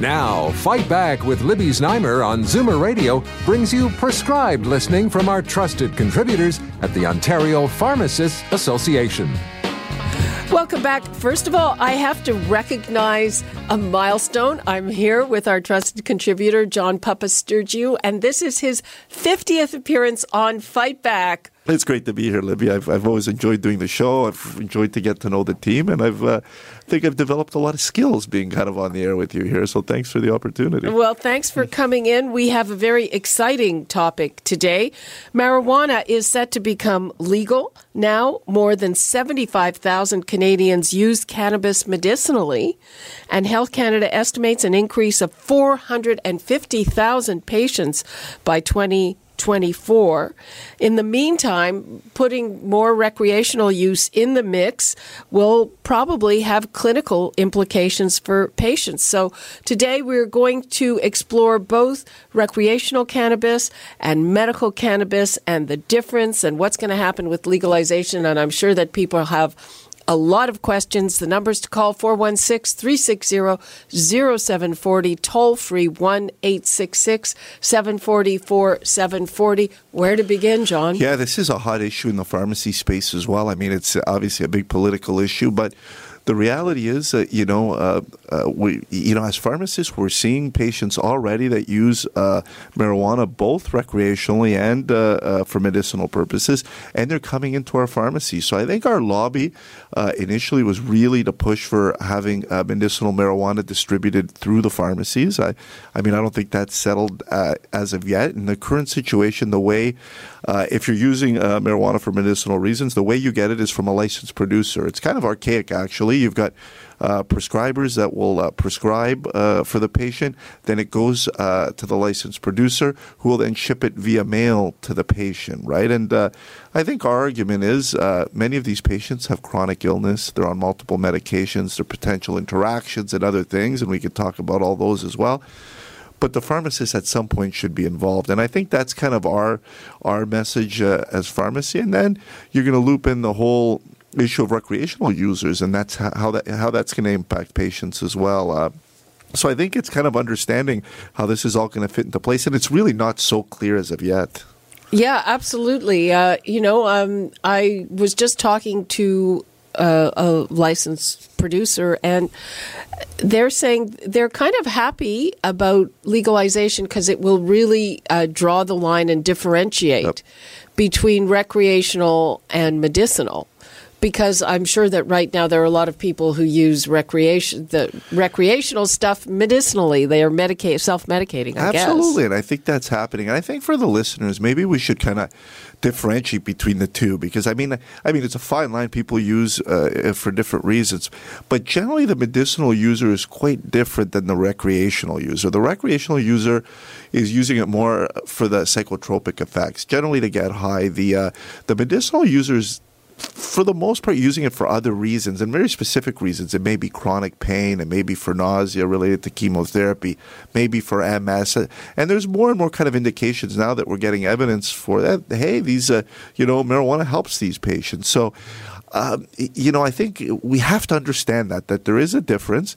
Now, Fight Back with Libby Znaimer on Zoomer Radio brings you prescribed listening from our trusted contributors at the Ontario Pharmacists Association. Welcome back. First of all, I have to recognize a milestone. I'm here with our trusted contributor, John Papastergiou, and this is his 50th appearance on Fight Back. It's great to be here, Libby. I've, I've always enjoyed doing the show. I've enjoyed to get to know the team, and I've uh, think I've developed a lot of skills being kind of on the air with you here. So thanks for the opportunity. Well, thanks for coming in. We have a very exciting topic today. Marijuana is set to become legal now. More than seventy-five thousand Canadians use cannabis medicinally, and Health Canada estimates an increase of four hundred and fifty thousand patients by twenty. 24. In the meantime, putting more recreational use in the mix will probably have clinical implications for patients. So today we're going to explore both recreational cannabis and medical cannabis and the difference and what's going to happen with legalization. And I'm sure that people have a lot of questions. The numbers to call 416 360 0740, toll free 1 866 740 740. Where to begin, John? Yeah, this is a hot issue in the pharmacy space as well. I mean, it's obviously a big political issue, but the reality is that you know uh, uh, we you know as pharmacists we're seeing patients already that use uh, marijuana both recreationally and uh, uh, for medicinal purposes, and they're coming into our pharmacy. So I think our lobby initially was really to push for having medicinal marijuana distributed through the pharmacies. I I mean I don't think that's settled as of yet. In the current situation, the way if you're using marijuana for medicinal reasons, the way you get it is from a licensed producer. It's kind of archaic actually You've got uh, prescribers that will uh, prescribe uh, for the patient. Then it goes uh, to the licensed producer, who will then ship it via mail to the patient, right? And uh, I think our argument is uh, many of these patients have chronic illness. They're on multiple medications, there are potential interactions and other things, and we could talk about all those as well but the pharmacist at some point should be involved. And I think that's kind of our our message uh, as pharmacy. And then you're going to loop in the whole issue of recreational users, and that's how that how that's going to impact patients as well. Uh, so I think it's kind of understanding how this is all going to fit into place, and it's really not so clear as of yet. Yeah, absolutely. Uh, you know, um, I was just talking to uh, a licensed producer, and they're saying they're kind of happy about legalization because it will really uh, draw the line and differentiate yep. between recreational and medicinal because I'm sure that right now there are a lot of people who use recreation the recreational stuff medicinally. They are medicate self medicating. Absolutely, and I think that's happening. And I think for the listeners, maybe we should kind of differentiate between the two because I mean, I mean, it's a fine line people use uh, for different reasons, but generally the medicinal user is quite different than the recreational user. The recreational user is using it more for the psychotropic effects, generally to get high. The uh, the medicinal users for the most part, using it for other reasons and very specific reasons. It may be chronic pain, it may be for nausea related to chemotherapy, maybe for MS. And there's more and more kind of indications now that we're getting evidence for that. Hey, these, uh, you know, marijuana helps these patients. So, um, you know, I think we have to understand that that there is a difference,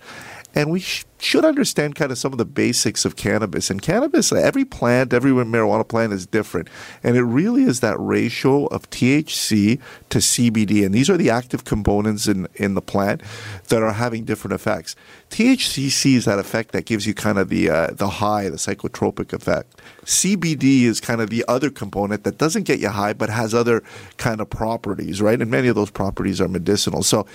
and we sh- should understand kind of some of the basics of cannabis. And cannabis, every plant, every marijuana plant is different. And it really is that ratio of THC to CBD. And these are the active components in, in the plant that are having different effects. THC is that effect that gives you kind of the, uh, the high, the psychotropic effect. CBD is kind of the other component that doesn't get you high but has other kind of properties, right? And many of those properties are medicinal. So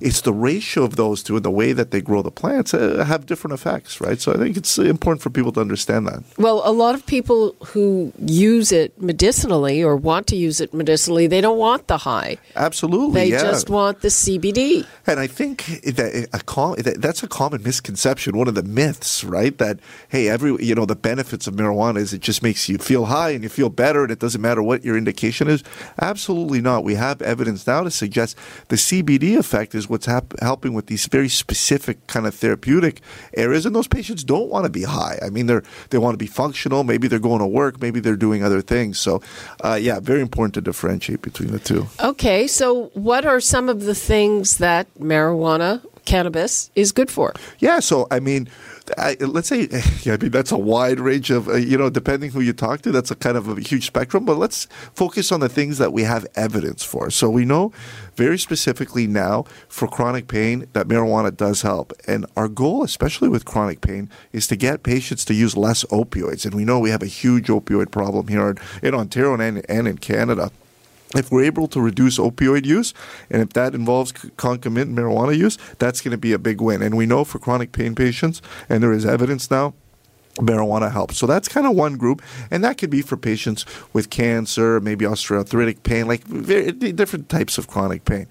it's the ratio of those two and the way that they grow the plants uh, have different different effects, right? So I think it's important for people to understand that. Well, a lot of people who use it medicinally or want to use it medicinally, they don't want the high. Absolutely, They yeah. just want the CBD. And I think that a com- that that's a common misconception, one of the myths, right? That hey, every you know the benefits of marijuana is it just makes you feel high and you feel better, and it doesn't matter what your indication is. Absolutely not. We have evidence now to suggest the CBD effect is what's hap- helping with these very specific kind of therapeutic areas, and those patients don't want to be high. I mean, they're they want to be functional. Maybe they're going to work. Maybe they're doing other things. So, uh, yeah, very important to differentiate between the two. Okay, so what are some of the things that marijuana, cannabis, is good for? Yeah, so I mean, I, let's say, yeah, I mean that's a wide range of uh, you know, depending who you talk to, that's a kind of a huge spectrum. But let's focus on the things that we have evidence for. So we know very specifically now for chronic pain that marijuana does help, and our goal, especially with chronic pain, is to get patients to use less opioids. And we know we have a huge opioid problem here in, in Ontario and, and in Canada if we're able to reduce opioid use, and if that involves concomitant marijuana use, that's going to be a big win. And we know for chronic pain patients, and there is evidence now. Marijuana helps. So that's kind of one group. And that could be for patients with cancer, maybe osteoarthritic pain, like very, different types of chronic pain.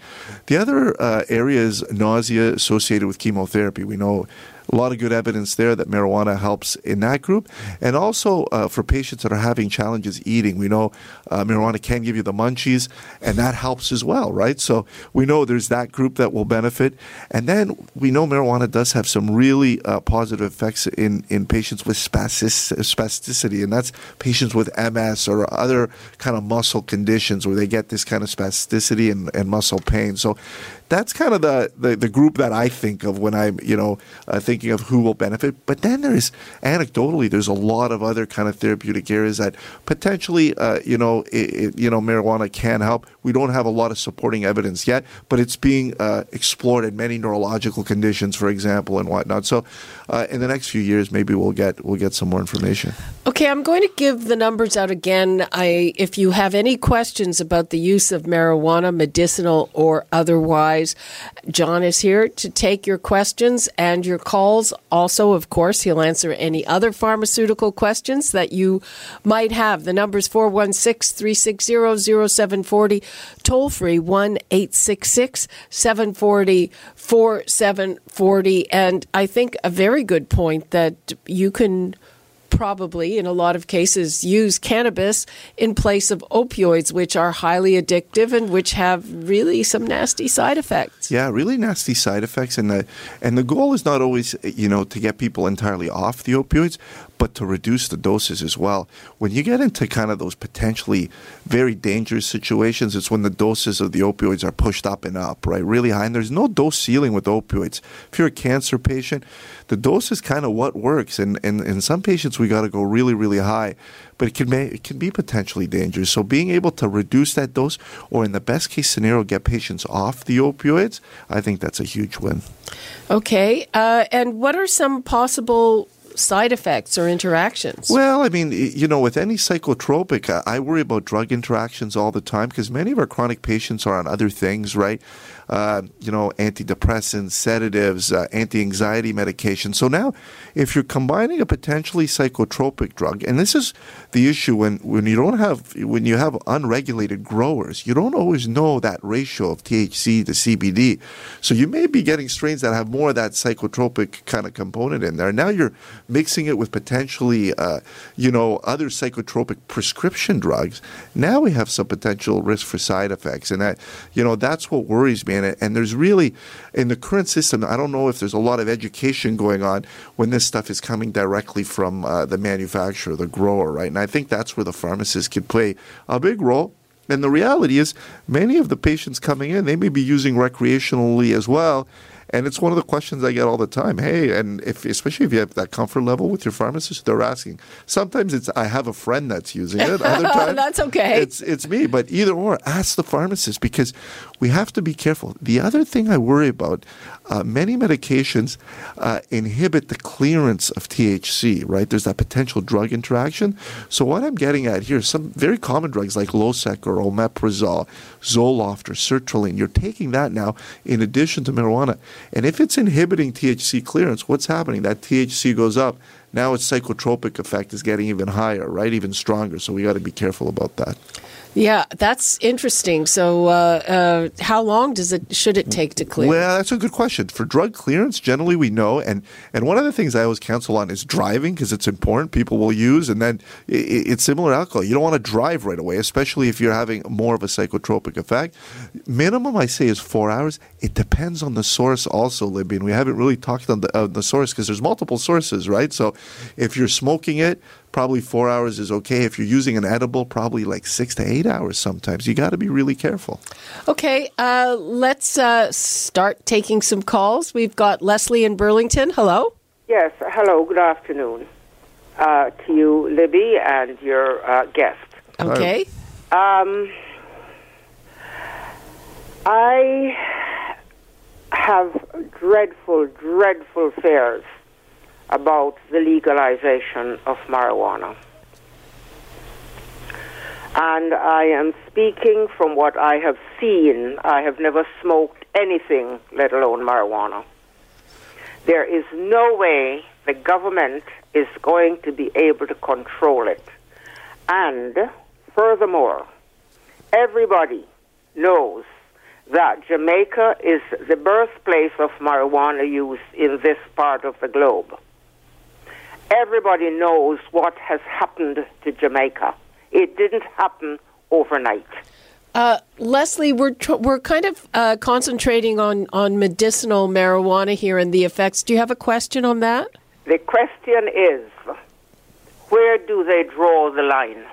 The other uh, area is nausea associated with chemotherapy. We know a lot of good evidence there that marijuana helps in that group. And also uh, for patients that are having challenges eating, we know uh, marijuana can give you the munchies, and that helps as well, right? So we know there's that group that will benefit. And then we know marijuana does have some really uh, positive effects in, in patients with spasticity, and that's patients with MS or other kind of muscle conditions where they get this kind of spasticity and, and muscle pain. So that's kind of the, the, the, group that I think of when I'm, you know, uh, thinking of who will benefit. But then there's, anecdotally, there's a lot of other kind of therapeutic areas that potentially, uh, you know, it, you know, marijuana can help. We don't have a lot of supporting evidence yet, but it's being uh, explored in many neurological conditions, for example, and whatnot. So, uh, in the next few years, maybe we'll get we'll get some more information. Okay, I'm going to give the numbers out again. I, if you have any questions about the use of marijuana, medicinal or otherwise, John is here to take your questions and your calls. Also, of course, he'll answer any other pharmaceutical questions that you might have. The number is 416 360 0740, toll free 1 866 740 4740. And I think a very good point that you can probably, in a lot of cases, use cannabis in place of opioids, which are highly addictive and which have really some nasty side effects. Yeah, really nasty side effects, and the and the goal is not always you know to get people entirely off the opioids, but to reduce the doses as well. When you get into kind of those potentially very dangerous situations, it's when the doses of the opioids are pushed up and up, right, really high. And there's no dose ceiling with opioids. If you're a cancer patient, the dose is kind of what works, and and in some patients we got to go really really high, but it can may, it can be potentially dangerous. So being able to reduce that dose, or in the best case scenario, get patients off the opioids, I think that's a huge win. Okay, uh, and what are some possible side effects or interactions? Well, I mean, you know, with any psychotropic, I worry about drug interactions all the time because many of our chronic patients are on other things, right? Uh, you know, antidepressants, sedatives, uh, anti anxiety medication. So now, if you're combining a potentially psychotropic drug, and this is the issue when, when you don't have, when you have unregulated growers, you don't always know that ratio of THC to CBD. So you may be getting strains that have more of that psychotropic kind of component in there. Now you're mixing it with potentially, uh, you know, other psychotropic prescription drugs. Now we have some potential risk for side effects. And that, you know, that's what worries me. And, and there's really, in the current system, I don't know if there's a lot of education going on when this stuff is coming directly from uh, the manufacturer, the grower, right? And I think that's where the pharmacist could play a big role. And the reality is, many of the patients coming in, they may be using recreationally as well. And it's one of the questions I get all the time. Hey, and if especially if you have that comfort level with your pharmacist, they're asking. Sometimes it's I have a friend that's using it. Other times that's okay. It's it's me. But either or, ask the pharmacist because we have to be careful. The other thing I worry about, uh, many medications uh, inhibit the clearance of THC. Right? There's that potential drug interaction. So what I'm getting at here, some very common drugs like Losec or Omeprazole, Zoloft or sertraline. You're taking that now in addition to marijuana And if it's inhibiting THC clearance, what's happening? That THC goes up. Now its psychotropic effect is getting even higher, right? Even stronger. So we got to be careful about that. Yeah, that's interesting. So, uh, uh, how long does it should it take to clear? Well, that's a good question. For drug clearance, generally we know, and and one of the things I always counsel on is driving because it's important. People will use, and then it, it's similar to alcohol. You don't want to drive right away, especially if you're having more of a psychotropic effect. Minimum, I say, is four hours. It depends on the source, also, Libby. And we haven't really talked on the, uh, the source because there's multiple sources, right? So, if you're smoking it probably four hours is okay. If you're using an edible, probably like six to eight hours sometimes. You got to be really careful. Okay, uh, let's uh, start taking some calls. We've got Leslie in Burlington. Hello. Yes, hello, good afternoon uh, to you, Libby, and your uh, guest. Okay. Um, I have dreadful, dreadful fears about the legalization of marijuana. And I am speaking from what I have seen. I have never smoked anything, let alone marijuana. There is no way the government is going to be able to control it. And furthermore, everybody knows that Jamaica is the birthplace of marijuana use in this part of the globe everybody knows what has happened to Jamaica. It didn't happen overnight. Uh, Leslie, we're tr- we're kind of uh, concentrating on, on medicinal marijuana here and the effects. Do you have a question on that? The question is, where do they draw the line?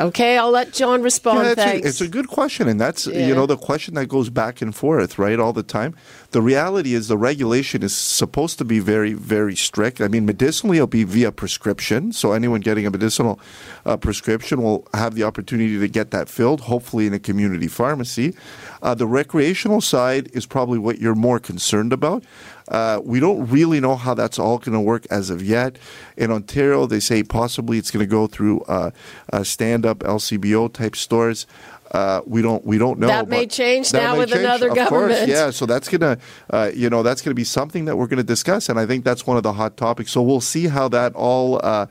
Okay, I'll let John respond. Yeah, Thanks. A, it's a good question, and that's Yeah. you know the question that goes back and forth, right, all the time. The reality is the regulation is supposed to be very, very strict. I mean, medicinally it'll be via prescription, so anyone getting a medicinal uh, prescription will have the opportunity to get that filled, hopefully in a community pharmacy. Uh, the recreational side is probably what you're more concerned about. Uh, we don't really know how that's all going to work as of yet. In Ontario, they say possibly it's going to go through uh, uh, stand-up LCBO type stores. Uh, we don't we don't know. That may change that now may with another of government. Course, yeah, so that's gonna uh, you know that's gonna be something that we're gonna discuss, and I think that's one of the hot topics. So we'll see how that all uh,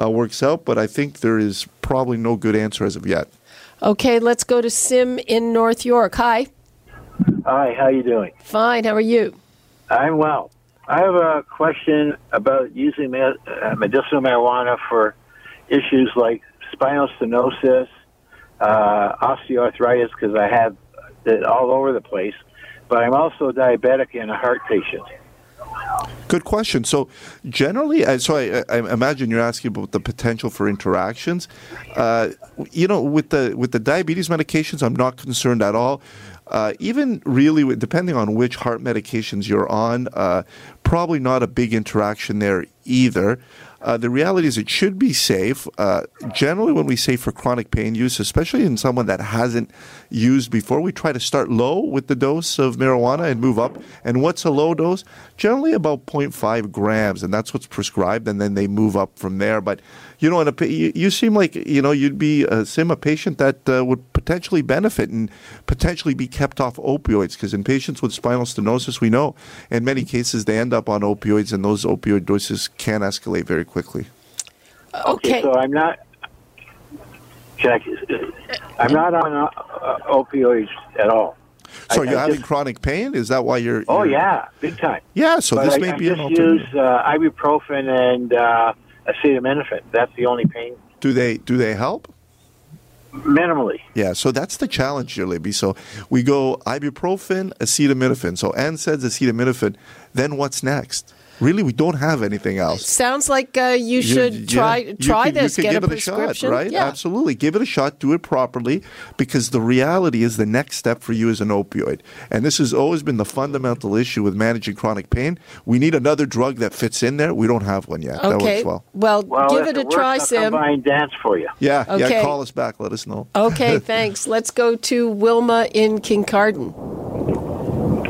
uh, works out. But I think there is probably no good answer as of yet. okay, let's go to Sim in North York. Hi. Hi, how you doing? Fine. How are you? I'm well. I have a question about using uh, medicinal marijuana for issues like spinal stenosis, uh, osteoarthritis, because I have it all over the place. But I'm also diabetic and a heart patient. Good question. So, generally, so I, I imagine you're asking about the potential for interactions. Uh, you know, with the with the diabetes medications, I'm not concerned at all. Uh, even really, depending on which heart medications you're on, uh, probably not a big interaction there either. Uh, the reality is, it should be safe. Uh, generally, when we say for chronic pain use, especially in someone that hasn't used before, we try to start low with the dose of marijuana and move up. And what's a low dose? Generally, about 0.5 grams, and that's what's prescribed. And then they move up from there. But you know, in a, you, you seem like you know you'd be uh, sim a patient that uh, would potentially benefit and potentially be kept off opioids because in patients with spinal stenosis, we know in many cases they end up on opioids, and those opioid doses can escalate very quickly. Okay. So I'm not. Check. I'm not on uh, uh, opioids at all. So I- you're I having just- chronic pain? Is that why you're? Oh you're- yeah, big time. yeah. So but this I, may I be an just alternative. use uh, ibuprofen and uh, acetaminophen. That's the only pain do they do they help? minimally. Yeah, so that's the challenge here, Libby. So we go ibuprofen, acetaminophen. So NSAIDs, acetaminophen. Then what's next? Really, we don't have anything else. Sounds like uh, you should yeah, try you try could- this. You could get give a it a shot, right? Yeah. Absolutely, give it a shot. Do it properly, because the reality is the next step for you is an opioid, and this has always been the fundamental issue with managing chronic pain. We need another drug that fits in there. We don't have one yet. That Okay. works well. Well, give if it a works, try, I'll Sim. Come by and dance for you. Yeah, Okay. yeah. Call us back. Let us know. Okay, thanks. Let's go to Wilma in Kincardine.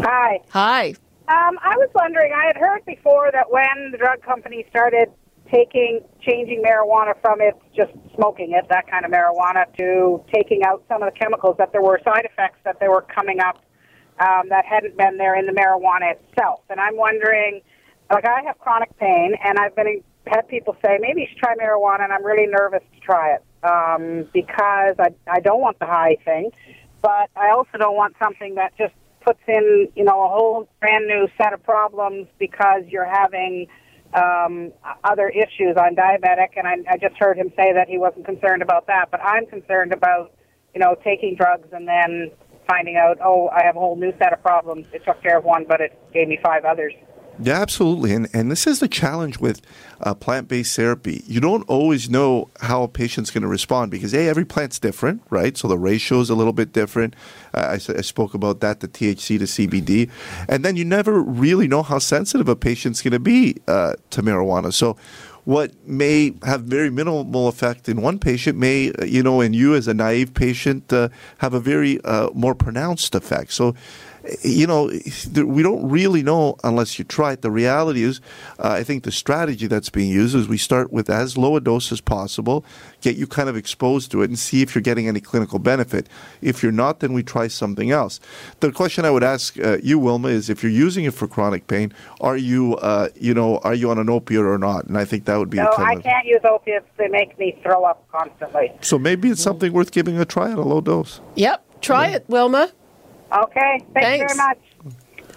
Hi. Hi. Um, I was wondering, I had heard before that when the drug company started taking, changing marijuana from its just smoking it, that kind of marijuana, to taking out some of the chemicals, that there were side effects that they were coming up um, that hadn't been there in the marijuana itself. And I'm wondering, like I have chronic pain, and I've been had people say maybe you should try marijuana, and I'm really nervous to try it um, because I I don't want the high thing, but I also don't want something that just puts in you know a whole brand new set of problems because you're having um, other issues. I'm diabetic, and I, I just heard him say that he wasn't concerned about that, but I'm concerned about you know taking drugs and then finding out, oh, I have a whole new set of problems. It took care of one, but it gave me five others. Yeah, absolutely. And, and this is the challenge with uh, plant based therapy. You don't always know how a patient's going to respond because, A, every plant's different, right? So the ratio is a little bit different. Uh, I, I, spoke about that, the THC to CBD. And then you never really know how sensitive a patient's going to be uh, to marijuana. So what may have very minimal effect in one patient may, you know, in you as a naive patient, uh, have a very uh, more pronounced effect. So you know, we don't really know unless you try it. The reality is, uh, I think the strategy that's being used is we start with as low a dose as possible, get you kind of exposed to it, and see if you're getting any clinical benefit. If you're not, then we try something else. The question I would ask uh, you, Wilma, is if you're using it for chronic pain, are you, uh, you know, are you on an opiate or not? And I think that would be. No, I can't use opiates. They make me throw up constantly. So maybe it's something worth giving a try at a low dose. Yep, try yeah. it, Wilma. Okay. Thanks, Thanks. very much.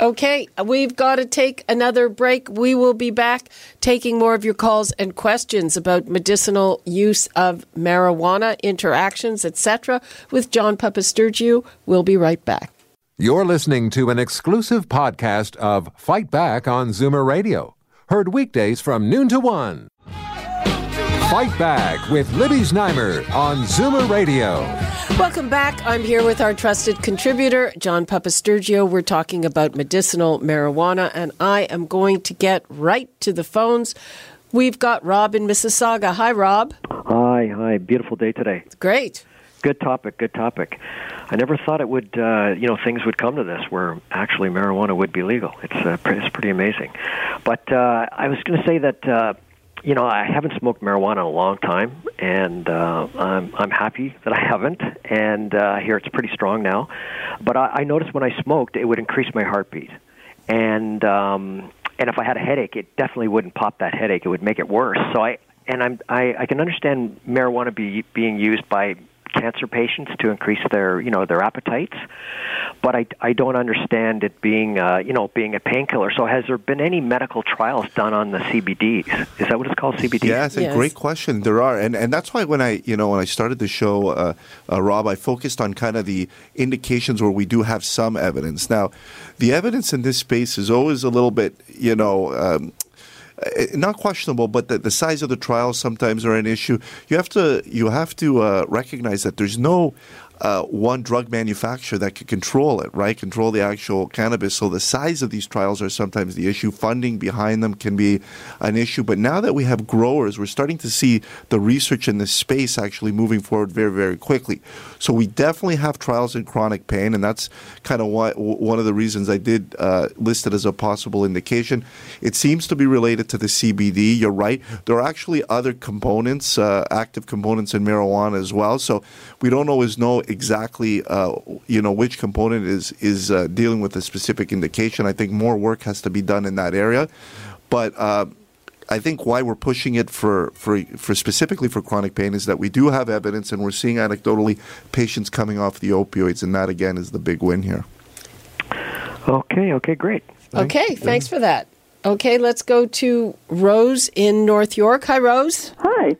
Okay, we've got to take another break. We will be back taking more of your calls and questions about medicinal use of marijuana, interactions, etc. with John Papastergiou. We'll be right back. You're listening to an exclusive podcast of Fight Back on Zoomer Radio, heard weekdays from noon to one. Fight Back with Libby Znaimer on Zoomer Radio. Welcome back. I'm here with our trusted contributor, John Papastergiou. We're talking about medicinal marijuana, and I am going to get right to the phones. We've got Rob in Mississauga. Hi, Rob. Hi, hi. Beautiful day today. Great. Good topic. Good topic. I never thought it would, uh, you know, things would come to this where actually marijuana would be legal. It's uh, it's pretty amazing. But uh, I was going to say that uh, you know, I haven't smoked marijuana in a long time, and uh, I'm I'm happy that I haven't. And uh, I hear it's pretty strong now, but I, I noticed when I smoked, it would increase my heartbeat, and um, and if I had a headache, it definitely wouldn't pop that headache. It would make it worse. So I and I'm I, I can understand marijuana be being used by cancer patients to increase their you know their appetites. But I, I don't understand it being uh, you know being a painkiller. So has there been any medical trials done on the CBDs is that what it's called CBD yeah it's a yes. great question. There are. And and that's why when I you know when I started the show uh, uh, Rob I focused on kind of the indications where we do have some evidence. Now the evidence in this space is always a little bit you know um, not questionable, but the, the size of the trials sometimes are an issue. You have to you have to uh, recognize that there's no uh, one drug manufacturer that could control it, right? Control the actual cannabis. So the size of these trials are sometimes the issue. Funding behind them can be an issue. But now that we have growers, we're starting to see the research in this space actually moving forward very, very quickly. So we definitely have trials in chronic pain, and that's kind of why, one of the reasons I did uh, list it as a possible indication. It seems to be related to the CBD. You're right. There are actually other components, uh, active components in marijuana as well. So we don't always know exactly uh, you know which component is is uh, dealing with a specific indication. I think more work has to be done in that area, but. Uh, I think why we're pushing it for, for, for specifically for chronic pain is that we do have evidence and we're seeing anecdotally patients coming off the opioids, and that again is the big win here. Okay, okay, great. Thanks. Okay, thanks for that. Okay, let's go to Rose in North York. Hi, Rose. Hi.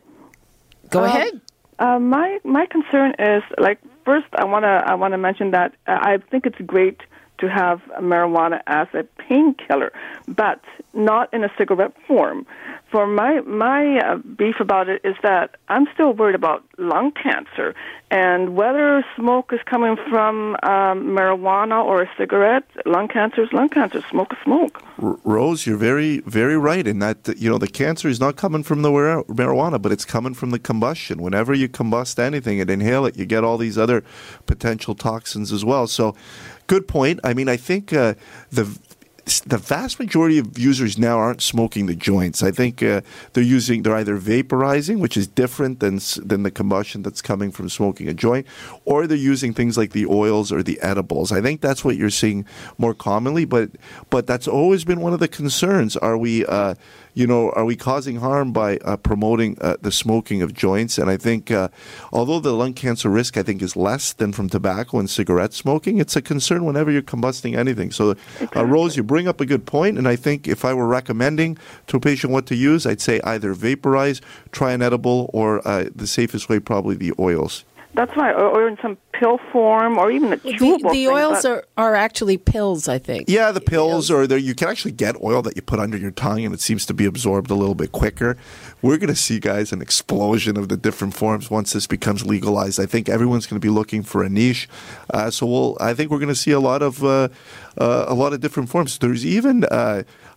Go uh, ahead. Uh, my my concern is like first, I want to I want to mention that uh, I think it's great to have marijuana as a painkiller, but not in a cigarette form. For my my uh, beef about it is that I'm still worried about lung cancer and whether smoke is coming from um, marijuana or a cigarette. Lung cancer is lung cancer. Smoke is smoke. R- Rose, you're very very right in that you know the cancer is not coming from the marijuana, but it's coming from the combustion. Whenever you combust anything and inhale it, you get all these other potential toxins as well. So good point. I mean, I think uh, the the vast majority of users now aren't smoking the joints. I think uh, they're using they're either vaporizing, which is different than than the combustion that's coming from smoking a joint, or they're using things like the oils or the edibles. I think that's what you're seeing more commonly. But but that's always been one of the concerns. Are we uh, you know, are we causing harm by uh, promoting uh, the smoking of joints? And I think, uh, although the lung cancer risk I think is less than from tobacco and cigarette smoking, it's a concern whenever you're combusting anything. So, uh, Rose, you bring up a good point, and I think if I were recommending to a patient what to use, I'd say either vaporize, try an edible, or uh, the safest way probably the oils. That's right, or, or in some pill form, or even a chewable. The, the oils are, are actually pills, I think. Yeah, the pills, or there you can actually get oil that you put under your tongue, and it seems to be absorbed a little bit quicker. We're going to see, guys, an explosion of the different forms once this becomes legalized. I think everyone's going to be looking for a niche. Uh, so we'll, I think we're going to see a lot of uh, uh, a lot of different forms. There's even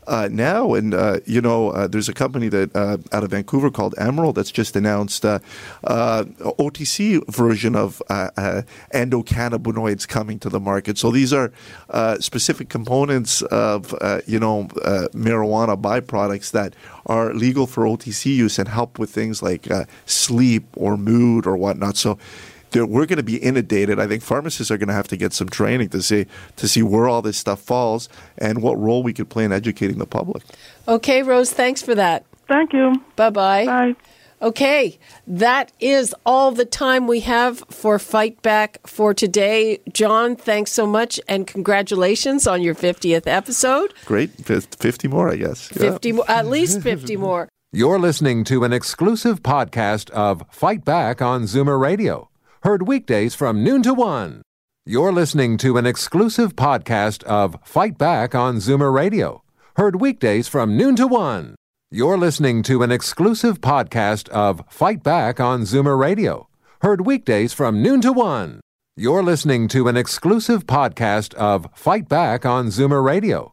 uh, now. And, uh, you know, uh, there's a company that uh, out of Vancouver called Emerald that's just announced uh, OTC version of endocannabinoids coming to the market. So these are specific components of, you know, marijuana byproducts that are legal for OTC use and help with things like sleep or mood or whatnot. So we're going to be inundated. I think pharmacists are going to have to get some training to see to see where all this stuff falls and what role we could play in educating the public. Okay, Rose, thanks for that. Thank you. Bye-bye. Bye. Okay, that is all the time we have for Fight Back for today. John, thanks so much and congratulations on your 50th episode. Great. 50 more, I guess. 50 yeah. more, at least 50 more. You're listening to an exclusive podcast of Fight Back on Zoomer Radio heard weekdays from noon to 1. You're listening to an exclusive podcast of Fight Back on Zoomer Radio, heard weekdays from noon to 1. You're listening to an exclusive podcast of Fight Back on Zoomer Radio, heard weekdays from noon to 1. You're listening to an exclusive podcast of Fight Back on Zoomer Radio,